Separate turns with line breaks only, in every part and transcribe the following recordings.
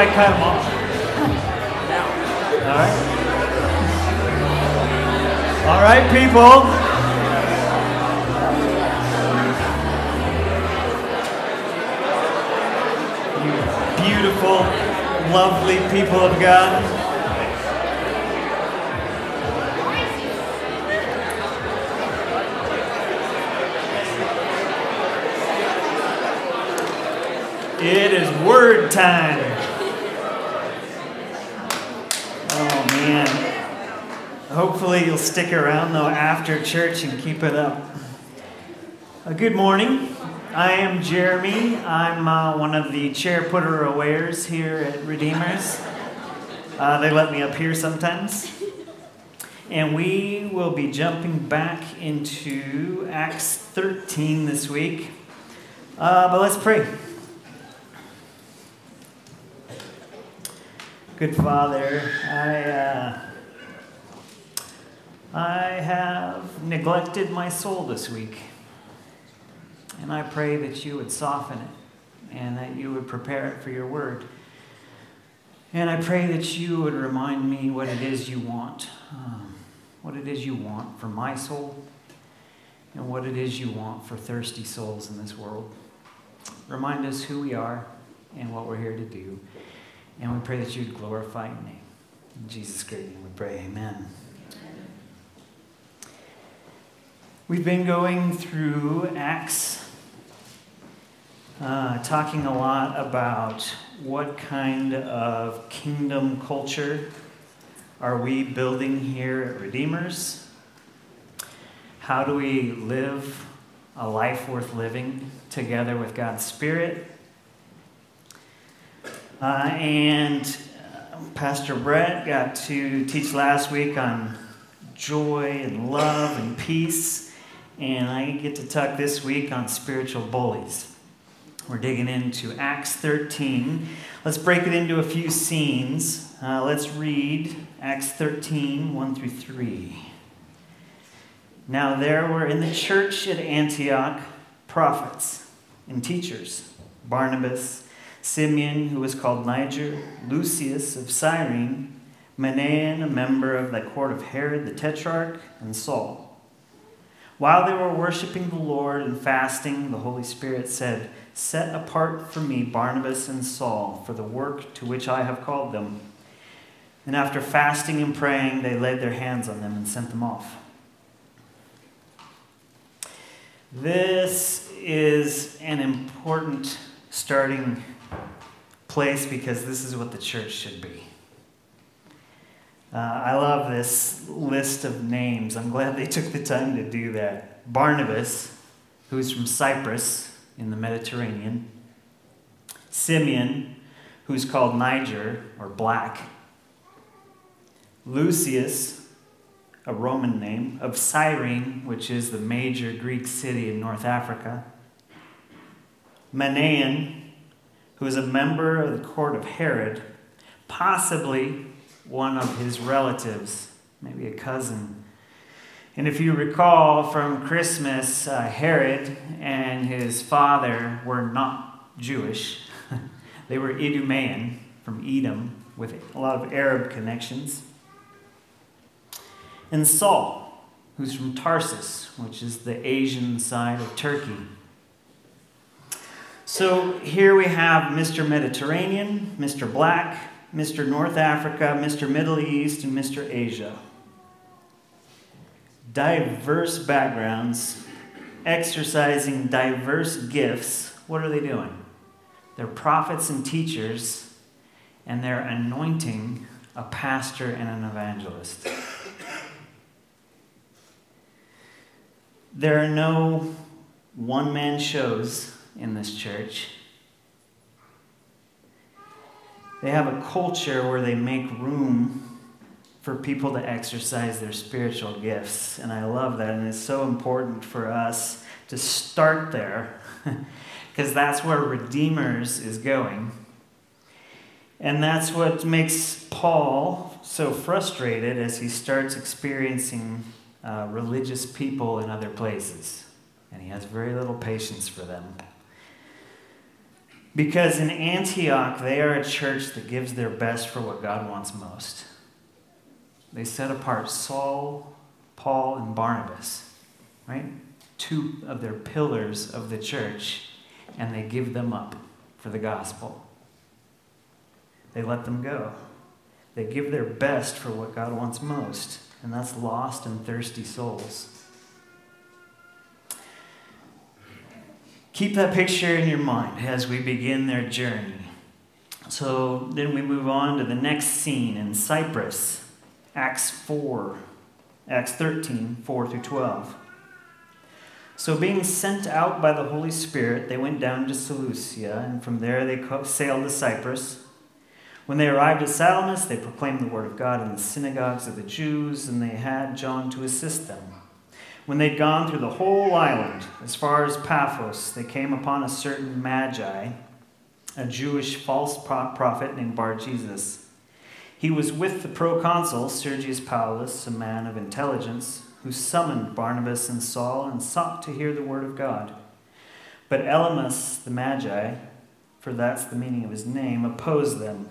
I cut them off? All right. All right, people. You beautiful, lovely people of God. It is word time. Oh man. Hopefully you'll stick around though after church and keep it up. Uh, good morning. I am Jeremy. I'm uh, one of the chair putter awares here at Redeemers. Uh, they let me up here sometimes. And we will be jumping back into Acts 13 this week. Uh, but let's pray. Good Father, I, uh, I have neglected my soul this week. And I pray that you would soften it and that you would prepare it for your word. And I pray that you would remind me what it is you want, um, what it is you want for my soul, and what it is you want for thirsty souls in this world. Remind us who we are and what we're here to do. And we pray that you'd glorify your name. In Jesus' great name we pray, amen. We've been going through Acts, uh, talking a lot about what kind of kingdom culture are we building here at Redeemers? How do we live a life worth living together with God's Spirit? Uh, and uh, Pastor Brett got to teach last week on joy and love and peace. And I get to talk this week on spiritual bullies. We're digging into Acts 13. Let's break it into a few scenes. Uh, let's read Acts 13, 1 through 3. Now there were in the church at Antioch prophets and teachers Barnabas, Simeon, who was called Niger, Lucius of Cyrene, Manaen, a member of the court of Herod the Tetrarch, and Saul. While they were worshiping the Lord and fasting, the Holy Spirit said, Set apart for me Barnabas and Saul for the work to which I have called them. And after fasting and praying, they laid their hands on them and sent them off. This is an important starting place because this is what the church should be. Uh, I love this list of names. I'm glad they took the time to do that. Barnabas, who's from Cyprus in the Mediterranean. Simeon, who's called Niger or Black. Lucius, a Roman name, of Cyrene, which is the major Greek city in North Africa. Manaen, who is a member of the court of Herod, possibly one of his relatives, maybe a cousin. And if you recall from Christmas, uh, Herod and his father were not Jewish. they were Idumean from Edom with a lot of Arab connections. And Saul, who's from Tarsus, which is the Asian side of Turkey. So here we have Mr. Mediterranean, Mr. Black, Mr. North Africa, Mr. Middle East, and Mr. Asia. Diverse backgrounds, exercising diverse gifts. What are they doing? They're prophets and teachers, and they're anointing a pastor and an evangelist. There are no one man shows in this church. They have a culture where they make room for people to exercise their spiritual gifts. And I love that. And it's so important for us to start there because that's where Redeemers is going. And that's what makes Paul so frustrated as he starts experiencing uh, religious people in other places. And he has very little patience for them. Because in Antioch, they are a church that gives their best for what God wants most. They set apart Saul, Paul, and Barnabas, right? Two of their pillars of the church, and they give them up for the gospel. They let them go. They give their best for what God wants most, and that's lost and thirsty souls. Keep that picture in your mind as we begin their journey. So then we move on to the next scene in Cyprus, Acts 4, Acts 13, 4 through 12. So, being sent out by the Holy Spirit, they went down to Seleucia, and from there they sailed to Cyprus. When they arrived at Salamis, they proclaimed the word of God in the synagogues of the Jews, and they had John to assist them. When they'd gone through the whole island, as far as Paphos, they came upon a certain Magi, a Jewish false prophet named Bar Jesus. He was with the proconsul Sergius Paulus, a man of intelligence, who summoned Barnabas and Saul and sought to hear the word of God. But Elymas the Magi, for that's the meaning of his name, opposed them,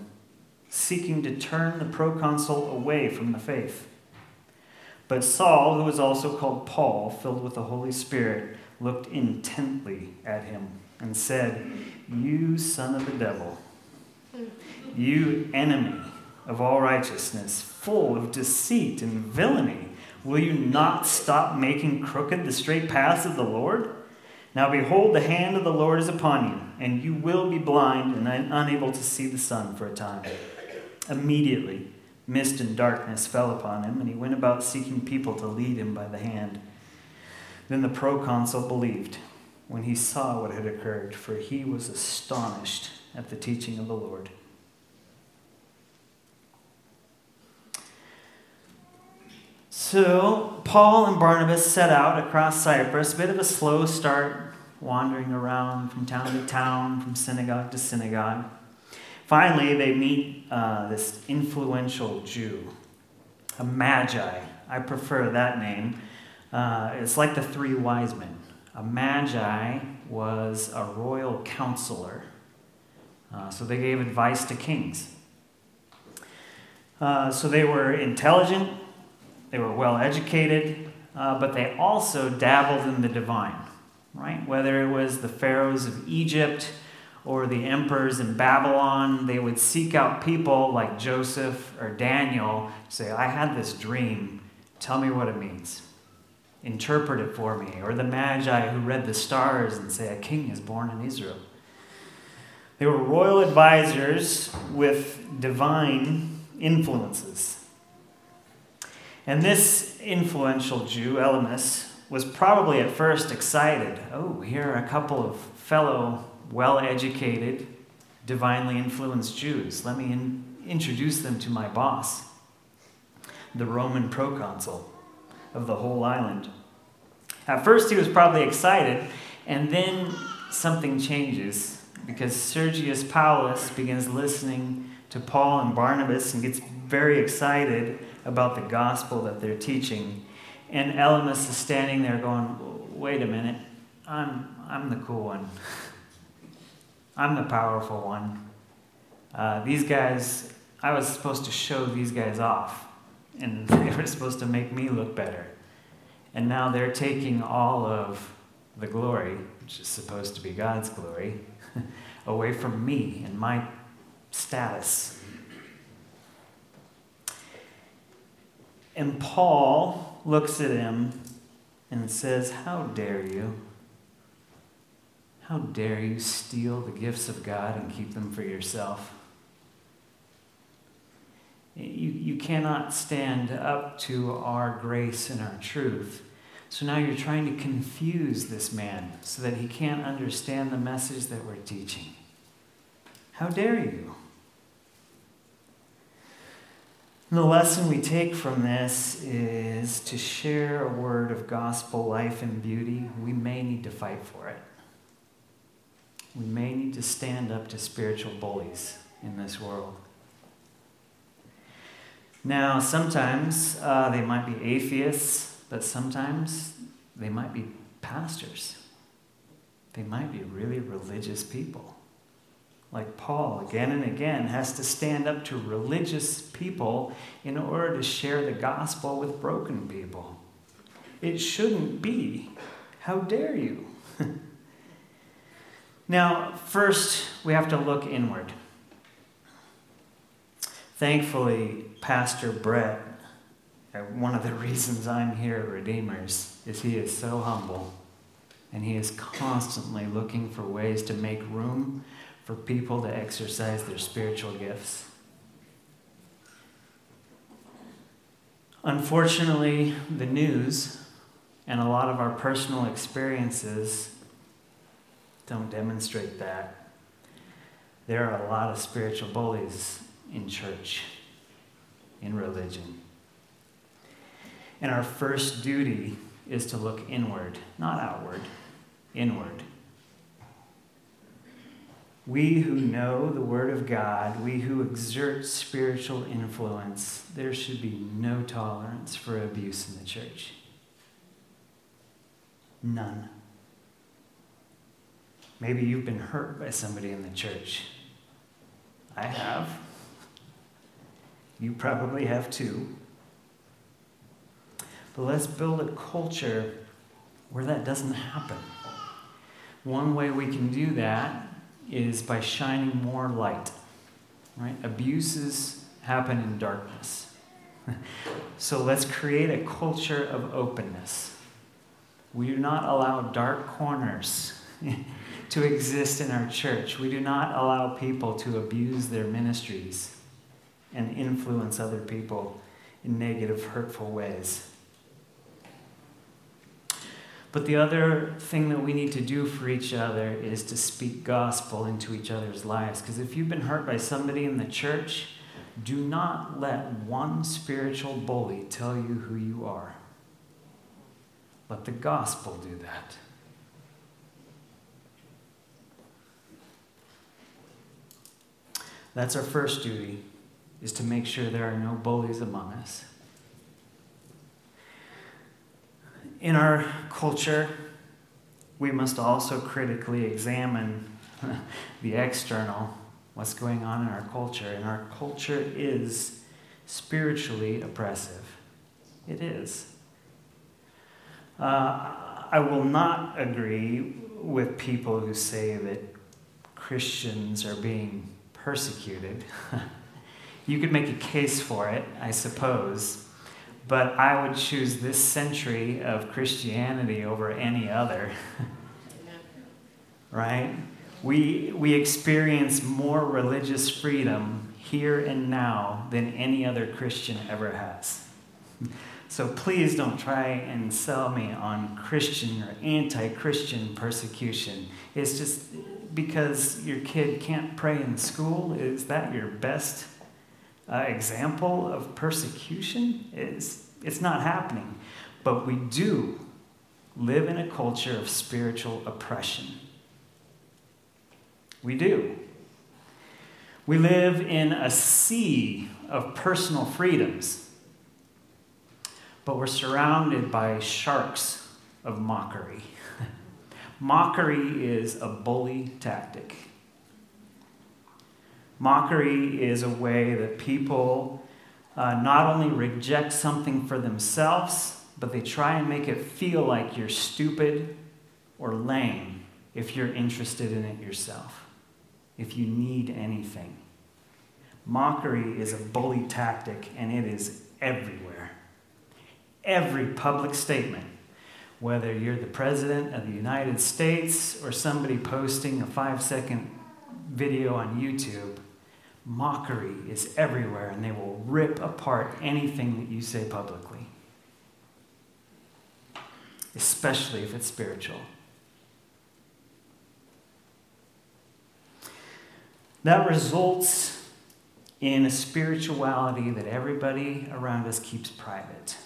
seeking to turn the proconsul away from the faith. But Saul, who was also called Paul, filled with the Holy Spirit, looked intently at him and said, You son of the devil, you enemy of all righteousness, full of deceit and villainy, will you not stop making crooked the straight paths of the Lord? Now behold, the hand of the Lord is upon you, and you will be blind and unable to see the sun for a time. Immediately, Mist and darkness fell upon him, and he went about seeking people to lead him by the hand. Then the proconsul believed when he saw what had occurred, for he was astonished at the teaching of the Lord. So, Paul and Barnabas set out across Cyprus, a bit of a slow start, wandering around from town to town, from synagogue to synagogue. Finally, they meet uh, this influential Jew, a magi. I prefer that name. Uh, it's like the three wise men. A magi was a royal counselor, uh, so they gave advice to kings. Uh, so they were intelligent, they were well educated, uh, but they also dabbled in the divine, right? Whether it was the pharaohs of Egypt or the emperors in Babylon, they would seek out people like Joseph or Daniel, say, I had this dream. Tell me what it means. Interpret it for me. Or the Magi who read the stars and say, A king is born in Israel. They were royal advisors with divine influences. And this influential Jew, Elymas, was probably at first excited. Oh, here are a couple of fellow well educated, divinely influenced Jews. Let me in, introduce them to my boss, the Roman proconsul of the whole island. At first, he was probably excited, and then something changes because Sergius Paulus begins listening to Paul and Barnabas and gets very excited about the gospel that they're teaching. And Elymas is standing there going, Wait a minute, I'm, I'm the cool one. I'm the powerful one. Uh, these guys, I was supposed to show these guys off, and they were supposed to make me look better. And now they're taking all of the glory, which is supposed to be God's glory, away from me and my status. And Paul looks at him and says, How dare you? How dare you steal the gifts of God and keep them for yourself? You, you cannot stand up to our grace and our truth. So now you're trying to confuse this man so that he can't understand the message that we're teaching. How dare you? The lesson we take from this is to share a word of gospel life and beauty, we may need to fight for it we may need to stand up to spiritual bullies in this world. Now, sometimes uh, they might be atheists, but sometimes they might be pastors. They might be really religious people. like Paul again and again, has to stand up to religious people in order to share the gospel with broken people. It shouldn't be. How dare you? now, first, we have to look inward. Thankfully, Pastor Brett, uh, one of the reasons I'm here at Redeemers, is he is so humble and he is constantly looking for ways to make room for people to exercise their spiritual gifts. Unfortunately, the news and a lot of our personal experiences don't demonstrate that. There are a lot of spiritual bullies in church, in religion. And our first duty is to look inward, not outward, inward. We who know the Word of God, we who exert spiritual influence, there should be no tolerance for abuse in the church. None. Maybe you've been hurt by somebody in the church. I have. You probably have too. But let's build a culture where that doesn't happen. One way we can do that is by shining more light. Right? Abuses happen in darkness. so let's create a culture of openness. We do not allow dark corners to exist in our church. We do not allow people to abuse their ministries and influence other people in negative, hurtful ways. But the other thing that we need to do for each other is to speak gospel into each other's lives. Because if you've been hurt by somebody in the church, do not let one spiritual bully tell you who you are. Let the gospel do that. That's our first duty, is to make sure there are no bullies among us. In our culture, we must also critically examine the external, what's going on in our culture. And our culture is spiritually oppressive. It is. Uh, I will not agree with people who say that Christians are being persecuted. you could make a case for it, I suppose. But I would choose this century of Christianity over any other. right? We, we experience more religious freedom here and now than any other Christian ever has. So please don't try and sell me on Christian or anti Christian persecution. It's just because your kid can't pray in school. Is that your best uh, example of persecution is it's not happening. But we do live in a culture of spiritual oppression. We do. We live in a sea of personal freedoms, but we're surrounded by sharks of mockery. Mockery is a bully tactic. Mockery is a way that people uh, not only reject something for themselves, but they try and make it feel like you're stupid or lame if you're interested in it yourself, if you need anything. Mockery is a bully tactic, and it is everywhere. Every public statement, whether you're the President of the United States or somebody posting a five second video on YouTube, Mockery is everywhere, and they will rip apart anything that you say publicly, especially if it's spiritual. That results in a spirituality that everybody around us keeps private.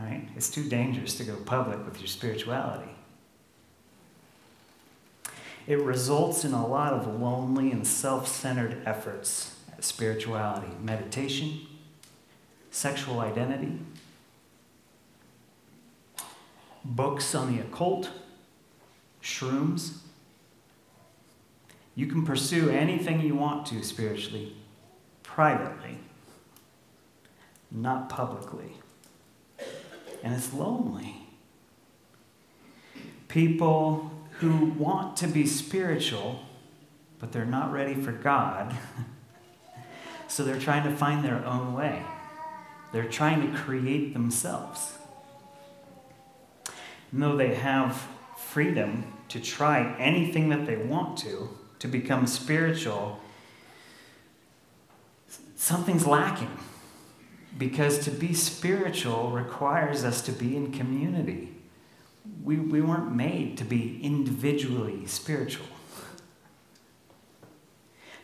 Right? It's too dangerous to go public with your spirituality it results in a lot of lonely and self centered efforts at spirituality, meditation, sexual identity, books on the occult, shrooms, You can pursue anything you want to spiritually, privately, not publicly. And it's lonely. People who want to be spiritual, but they're not ready for God, so they're trying to find their own way. They're trying to create themselves. And though they have freedom to try anything that they want to, to become spiritual, something's lacking. Because to be spiritual requires us to be in community. We, we weren't made to be individually spiritual.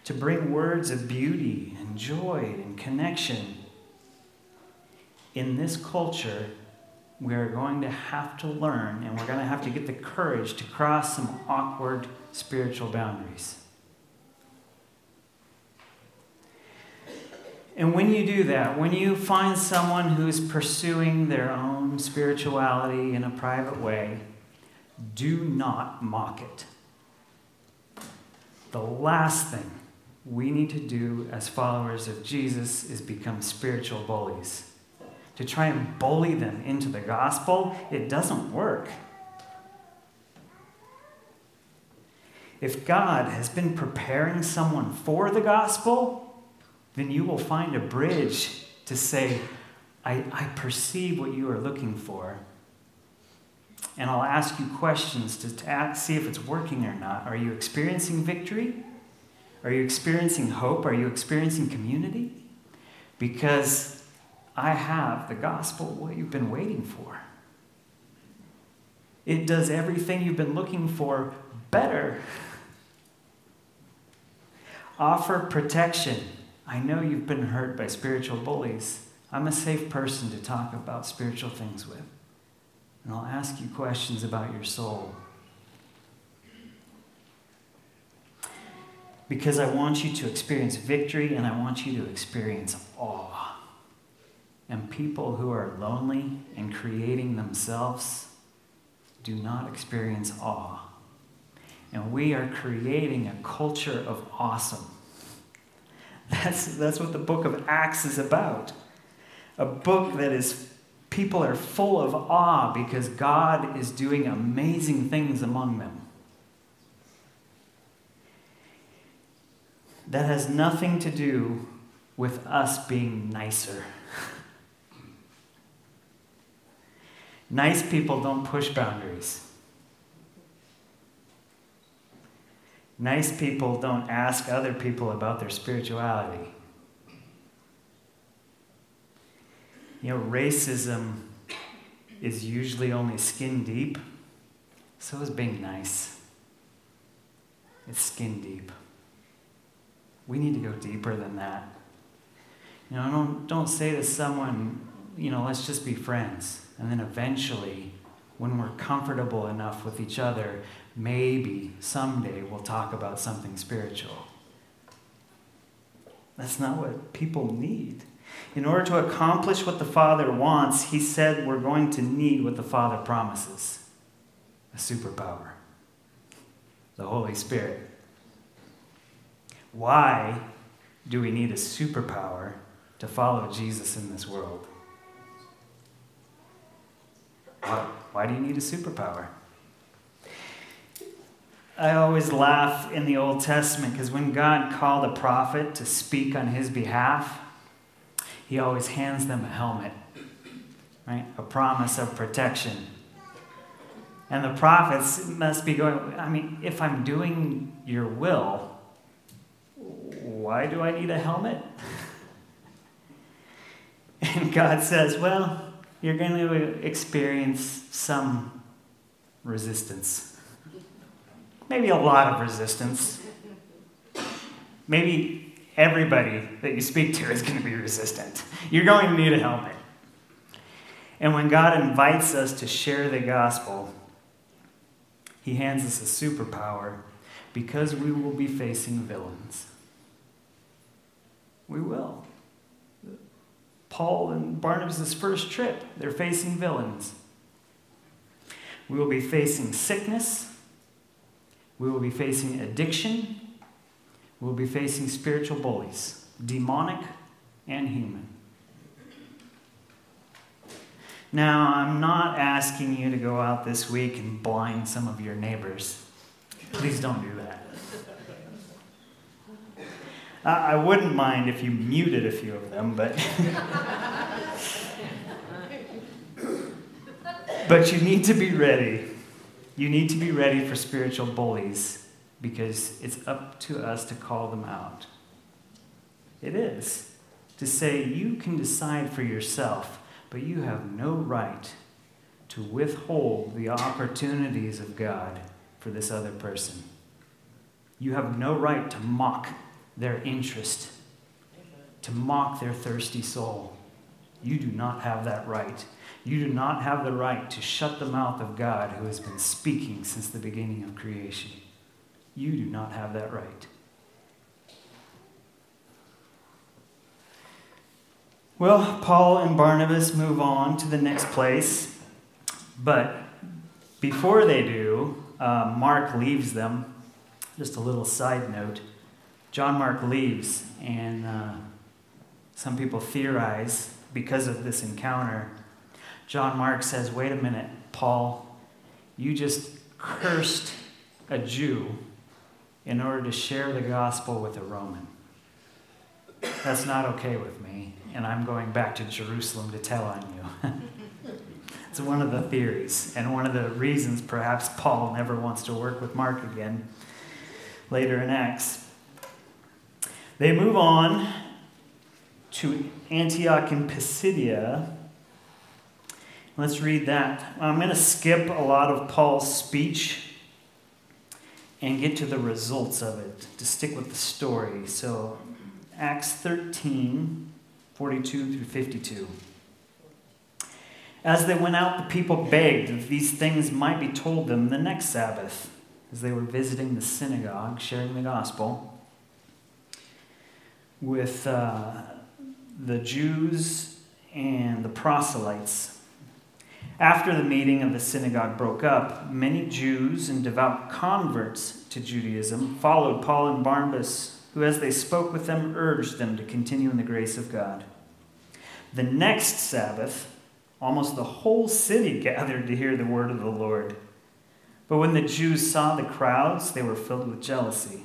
To bring words of beauty and joy and connection. In this culture, we're going to have to learn and we're going to have to get the courage to cross some awkward spiritual boundaries. And when you do that, when you find someone who's pursuing their own spirituality in a private way, do not mock it. The last thing we need to do as followers of Jesus is become spiritual bullies to try and bully them into the gospel, it doesn't work. If God has been preparing someone for the gospel, then you will find a bridge to say, I, I perceive what you are looking for. And I'll ask you questions to, to ask, see if it's working or not. Are you experiencing victory? Are you experiencing hope? Are you experiencing community? Because I have the gospel, what you've been waiting for. It does everything you've been looking for better. Offer protection. I know you've been hurt by spiritual bullies. I'm a safe person to talk about spiritual things with. And I'll ask you questions about your soul. Because I want you to experience victory and I want you to experience awe. And people who are lonely and creating themselves do not experience awe. And we are creating a culture of awesome. That's, that's what the book of Acts is about. A book that is, people are full of awe because God is doing amazing things among them. That has nothing to do with us being nicer. Nice people don't push boundaries. Nice people don't ask other people about their spirituality. You know, racism is usually only skin deep. So is being nice. It's skin deep. We need to go deeper than that. You know, don't, don't say to someone, you know, let's just be friends. And then eventually, when we're comfortable enough with each other, maybe someday we'll talk about something spiritual. That's not what people need. In order to accomplish what the Father wants, He said we're going to need what the Father promises a superpower, the Holy Spirit. Why do we need a superpower to follow Jesus in this world? Why, why do you need a superpower? I always laugh in the Old Testament because when God called a prophet to speak on his behalf, he always hands them a helmet, right? A promise of protection. And the prophets must be going, I mean, if I'm doing your will, why do I need a helmet? And God says, well, you're going to experience some resistance. Maybe a lot of resistance. Maybe everybody that you speak to is going to be resistant. You're going to need a helmet. And when God invites us to share the gospel, He hands us a superpower because we will be facing villains. We will. Paul and Barnabas' first trip, they're facing villains. We will be facing sickness. We will be facing addiction. We'll be facing spiritual bullies, demonic and human. Now, I'm not asking you to go out this week and blind some of your neighbors. Please don't do that. I wouldn't mind if you muted a few of them, but. but you need to be ready. You need to be ready for spiritual bullies because it's up to us to call them out. It is. To say you can decide for yourself, but you have no right to withhold the opportunities of God for this other person. You have no right to mock their interest, to mock their thirsty soul. You do not have that right. You do not have the right to shut the mouth of God who has been speaking since the beginning of creation. You do not have that right. Well, Paul and Barnabas move on to the next place, but before they do, uh, Mark leaves them. Just a little side note. John Mark leaves, and uh, some people theorize because of this encounter. John Mark says, Wait a minute, Paul, you just cursed a Jew in order to share the gospel with a Roman. That's not okay with me, and I'm going back to Jerusalem to tell on you. it's one of the theories, and one of the reasons perhaps Paul never wants to work with Mark again later in Acts. They move on to Antioch in Pisidia. Let's read that. I'm going to skip a lot of Paul's speech and get to the results of it to stick with the story. So, Acts 13 42 through 52. As they went out, the people begged that these things might be told them the next Sabbath, as they were visiting the synagogue, sharing the gospel with uh, the Jews and the proselytes. After the meeting of the synagogue broke up, many Jews and devout converts to Judaism followed Paul and Barnabas, who, as they spoke with them, urged them to continue in the grace of God. The next Sabbath, almost the whole city gathered to hear the word of the Lord. But when the Jews saw the crowds, they were filled with jealousy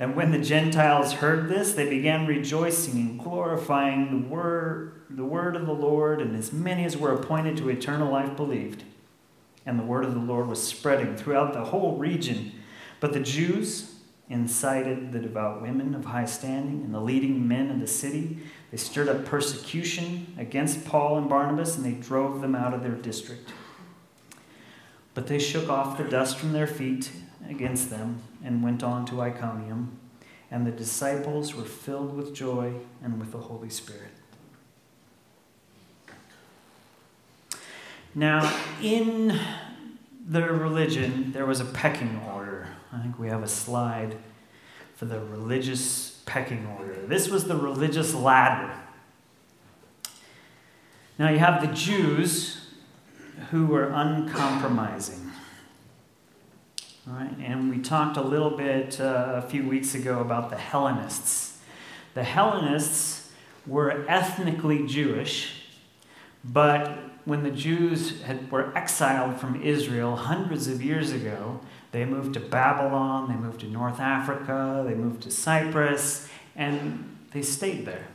And when the Gentiles heard this, they began rejoicing and glorifying the word, the word of the Lord, and as many as were appointed to eternal life believed. And the word of the Lord was spreading throughout the whole region. But the Jews incited the devout women of high standing and the leading men of the city. They stirred up persecution against Paul and Barnabas, and they drove them out of their district. But they shook off the dust from their feet against them and went on to Iconium. And the disciples were filled with joy and with the Holy Spirit. Now, in the religion, there was a pecking order. I think we have a slide for the religious pecking order. This was the religious ladder. Now, you have the Jews who were uncompromising. Right, and we talked a little bit uh, a few weeks ago about the Hellenists. The Hellenists were ethnically Jewish, but when the Jews had, were exiled from Israel hundreds of years ago, they moved to Babylon, they moved to North Africa, they moved to Cyprus, and they stayed there.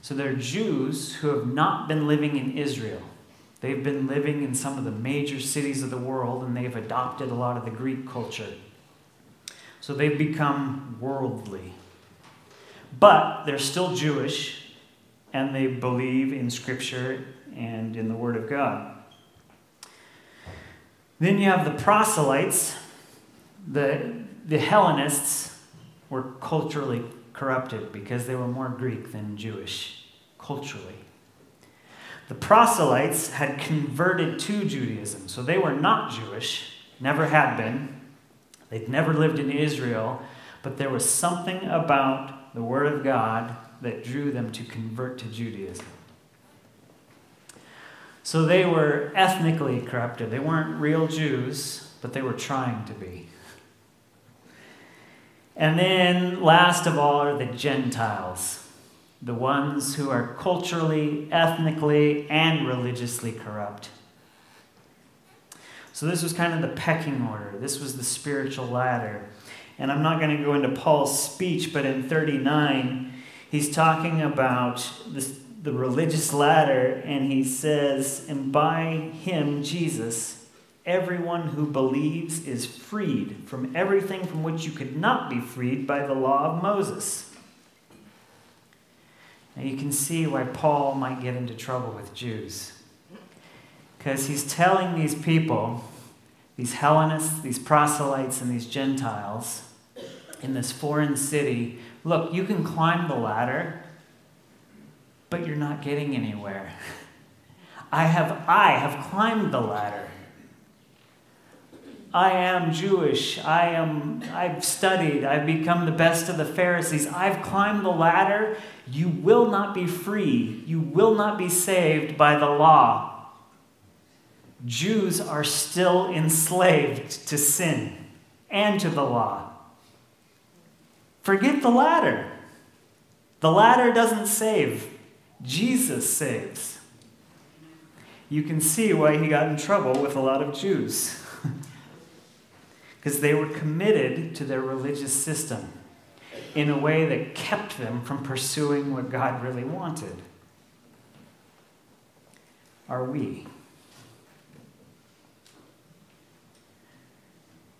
So they're Jews who have not been living in Israel. They've been living in some of the major cities of the world and they've adopted a lot of the Greek culture. So they've become worldly. But they're still Jewish and they believe in Scripture and in the Word of God. Then you have the proselytes, the, the Hellenists, were culturally corrupted because they were more Greek than Jewish culturally. The proselytes had converted to Judaism, so they were not Jewish, never had been. They'd never lived in Israel, but there was something about the Word of God that drew them to convert to Judaism. So they were ethnically corrupted. They weren't real Jews, but they were trying to be. And then, last of all, are the Gentiles, the ones who are culturally, ethnically, and religiously corrupt. So, this was kind of the pecking order. This was the spiritual ladder. And I'm not going to go into Paul's speech, but in 39, he's talking about this, the religious ladder, and he says, And by him, Jesus, everyone who believes is freed from everything from which you could not be freed by the law of Moses. Now you can see why Paul might get into trouble with Jews. Because he's telling these people, these Hellenists, these proselytes, and these Gentiles in this foreign city look, you can climb the ladder, but you're not getting anywhere. I have, I have climbed the ladder. I am Jewish. I am I've studied. I've become the best of the Pharisees. I've climbed the ladder. You will not be free. You will not be saved by the law. Jews are still enslaved to sin and to the law. Forget the ladder. The ladder doesn't save. Jesus saves. You can see why he got in trouble with a lot of Jews because they were committed to their religious system in a way that kept them from pursuing what God really wanted. Are we?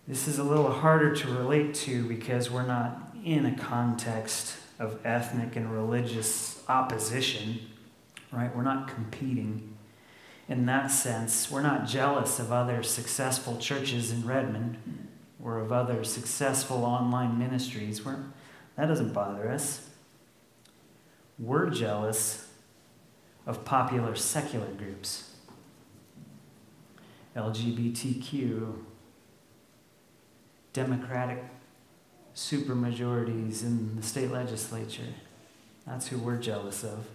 This is a little harder to relate to because we're not in a context of ethnic and religious opposition, right? We're not competing in that sense. We're not jealous of other successful churches in Redmond or of other successful online ministries. We're, that doesn't bother us. We're jealous of popular secular groups, LGBTQ, Democratic supermajorities in the state legislature. That's who we're jealous of.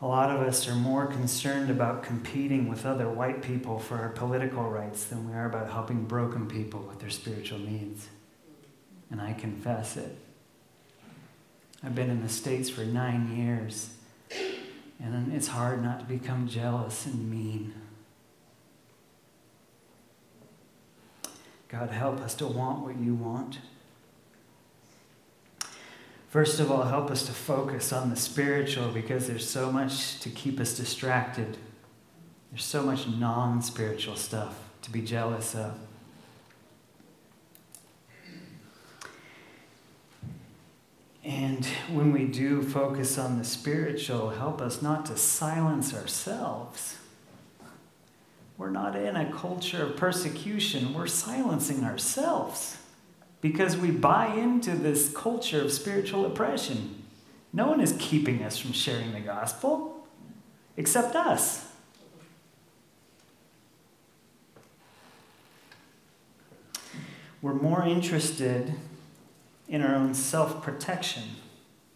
A lot of us are more concerned about competing with other white people for our political rights than we are about helping broken people with their spiritual needs. And I confess it. I've been in the States for nine years, and it's hard not to become jealous and mean. God, help us to want what you want. First of all, help us to focus on the spiritual because there's so much to keep us distracted. There's so much non spiritual stuff to be jealous of. And when we do focus on the spiritual, help us not to silence ourselves. We're not in a culture of persecution, we're silencing ourselves because we buy into this culture of spiritual oppression. No one is keeping us from sharing the gospel except us. We're more interested in our own self protection,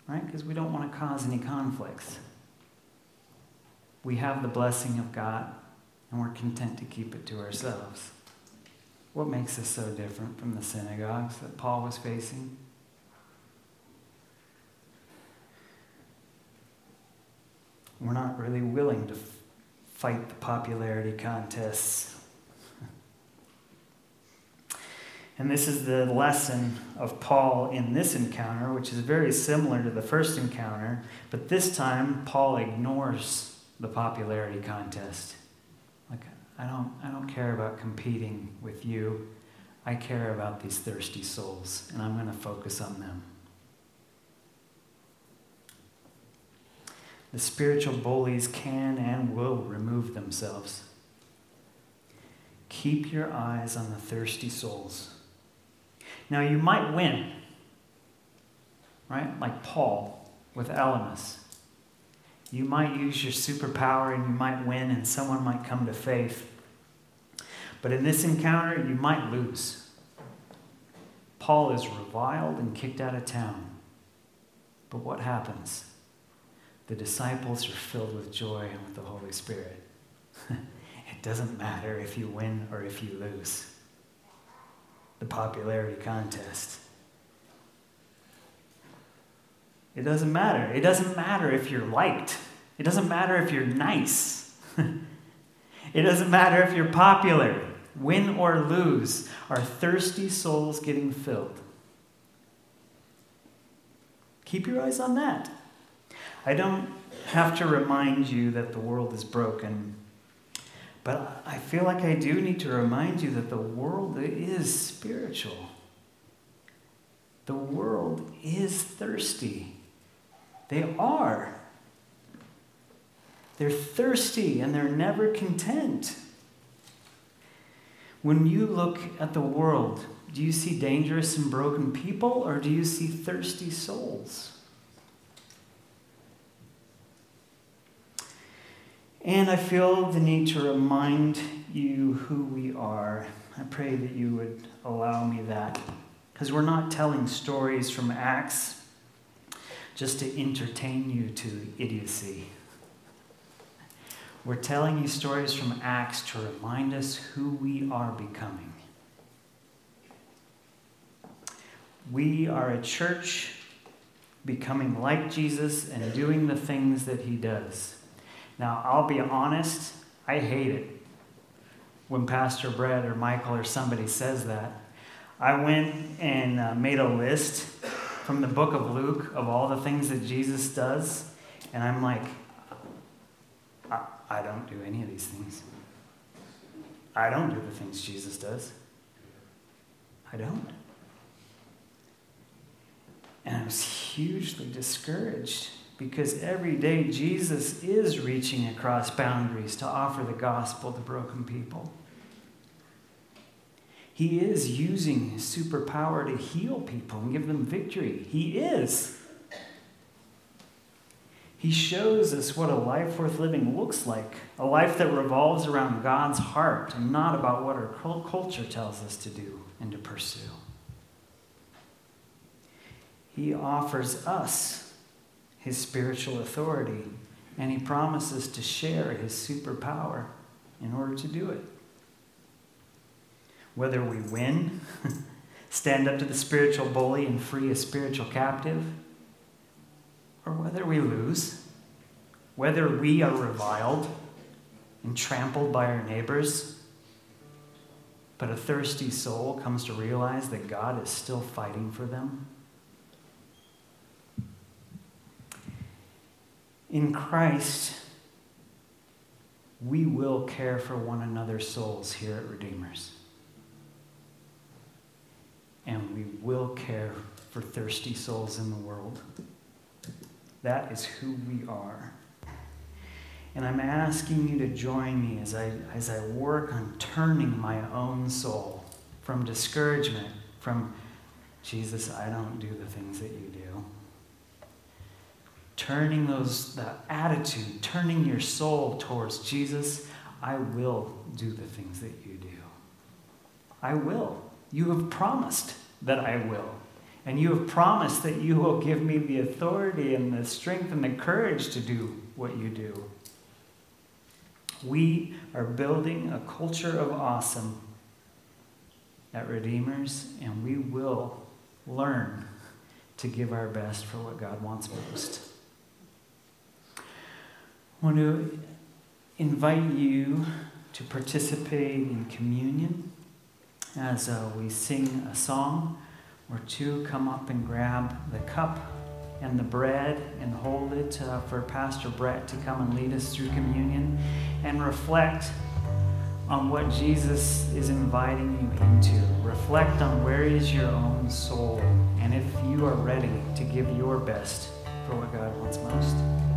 right? Because we don't want to cause any conflicts. We have the blessing of God, and we're content to keep it to ourselves. What makes us so different from the synagogues that Paul was facing? We're not really willing to fight the popularity contests. And this is the lesson of Paul in this encounter, which is very similar to the first encounter, but this time Paul ignores the popularity contest. I don't, I don't care about competing with you. I care about these thirsty souls, and I'm going to focus on them. The spiritual bullies can and will remove themselves. Keep your eyes on the thirsty souls. Now, you might win, right? Like Paul with Elymas. You might use your superpower and you might win, and someone might come to faith. But in this encounter, you might lose. Paul is reviled and kicked out of town. But what happens? The disciples are filled with joy and with the Holy Spirit. it doesn't matter if you win or if you lose. The popularity contest. It doesn't matter. It doesn't matter if you're liked. It doesn't matter if you're nice. it doesn't matter if you're popular. Win or lose, are thirsty souls getting filled? Keep your eyes on that. I don't have to remind you that the world is broken, but I feel like I do need to remind you that the world is spiritual. The world is thirsty. They are. They're thirsty and they're never content. When you look at the world, do you see dangerous and broken people or do you see thirsty souls? And I feel the need to remind you who we are. I pray that you would allow me that. Because we're not telling stories from Acts just to entertain you to idiocy. We're telling you stories from Acts to remind us who we are becoming. We are a church becoming like Jesus and doing the things that he does. Now, I'll be honest, I hate it when Pastor Brett or Michael or somebody says that. I went and uh, made a list from the book of Luke of all the things that Jesus does, and I'm like, I, I don't do any of these things. I don't do the things Jesus does. I don't. And I was hugely discouraged because every day Jesus is reaching across boundaries to offer the gospel to broken people. He is using his superpower to heal people and give them victory. He is. He shows us what a life worth living looks like a life that revolves around God's heart and not about what our culture tells us to do and to pursue. He offers us his spiritual authority, and he promises to share his superpower in order to do it. Whether we win, stand up to the spiritual bully and free a spiritual captive, or whether we lose, whether we are reviled and trampled by our neighbors, but a thirsty soul comes to realize that God is still fighting for them In Christ, we will care for one another's souls here at Redeemers. And we will care for thirsty souls in the world. That is who we are. And I'm asking you to join me as I, as I work on turning my own soul from discouragement, from Jesus, I don't do the things that you do turning those that attitude, turning your soul towards Jesus, I will do the things that you do. I will. You have promised that I will. And you have promised that you will give me the authority and the strength and the courage to do what you do. We are building a culture of awesome at Redeemers, and we will learn to give our best for what God wants most. I want to invite you to participate in communion as uh, we sing a song or two. Come up and grab the cup and the bread and hold it uh, for Pastor Brett to come and lead us through communion and reflect on what Jesus is inviting you into. Reflect on where is your own soul and if you are ready to give your best for what God wants most.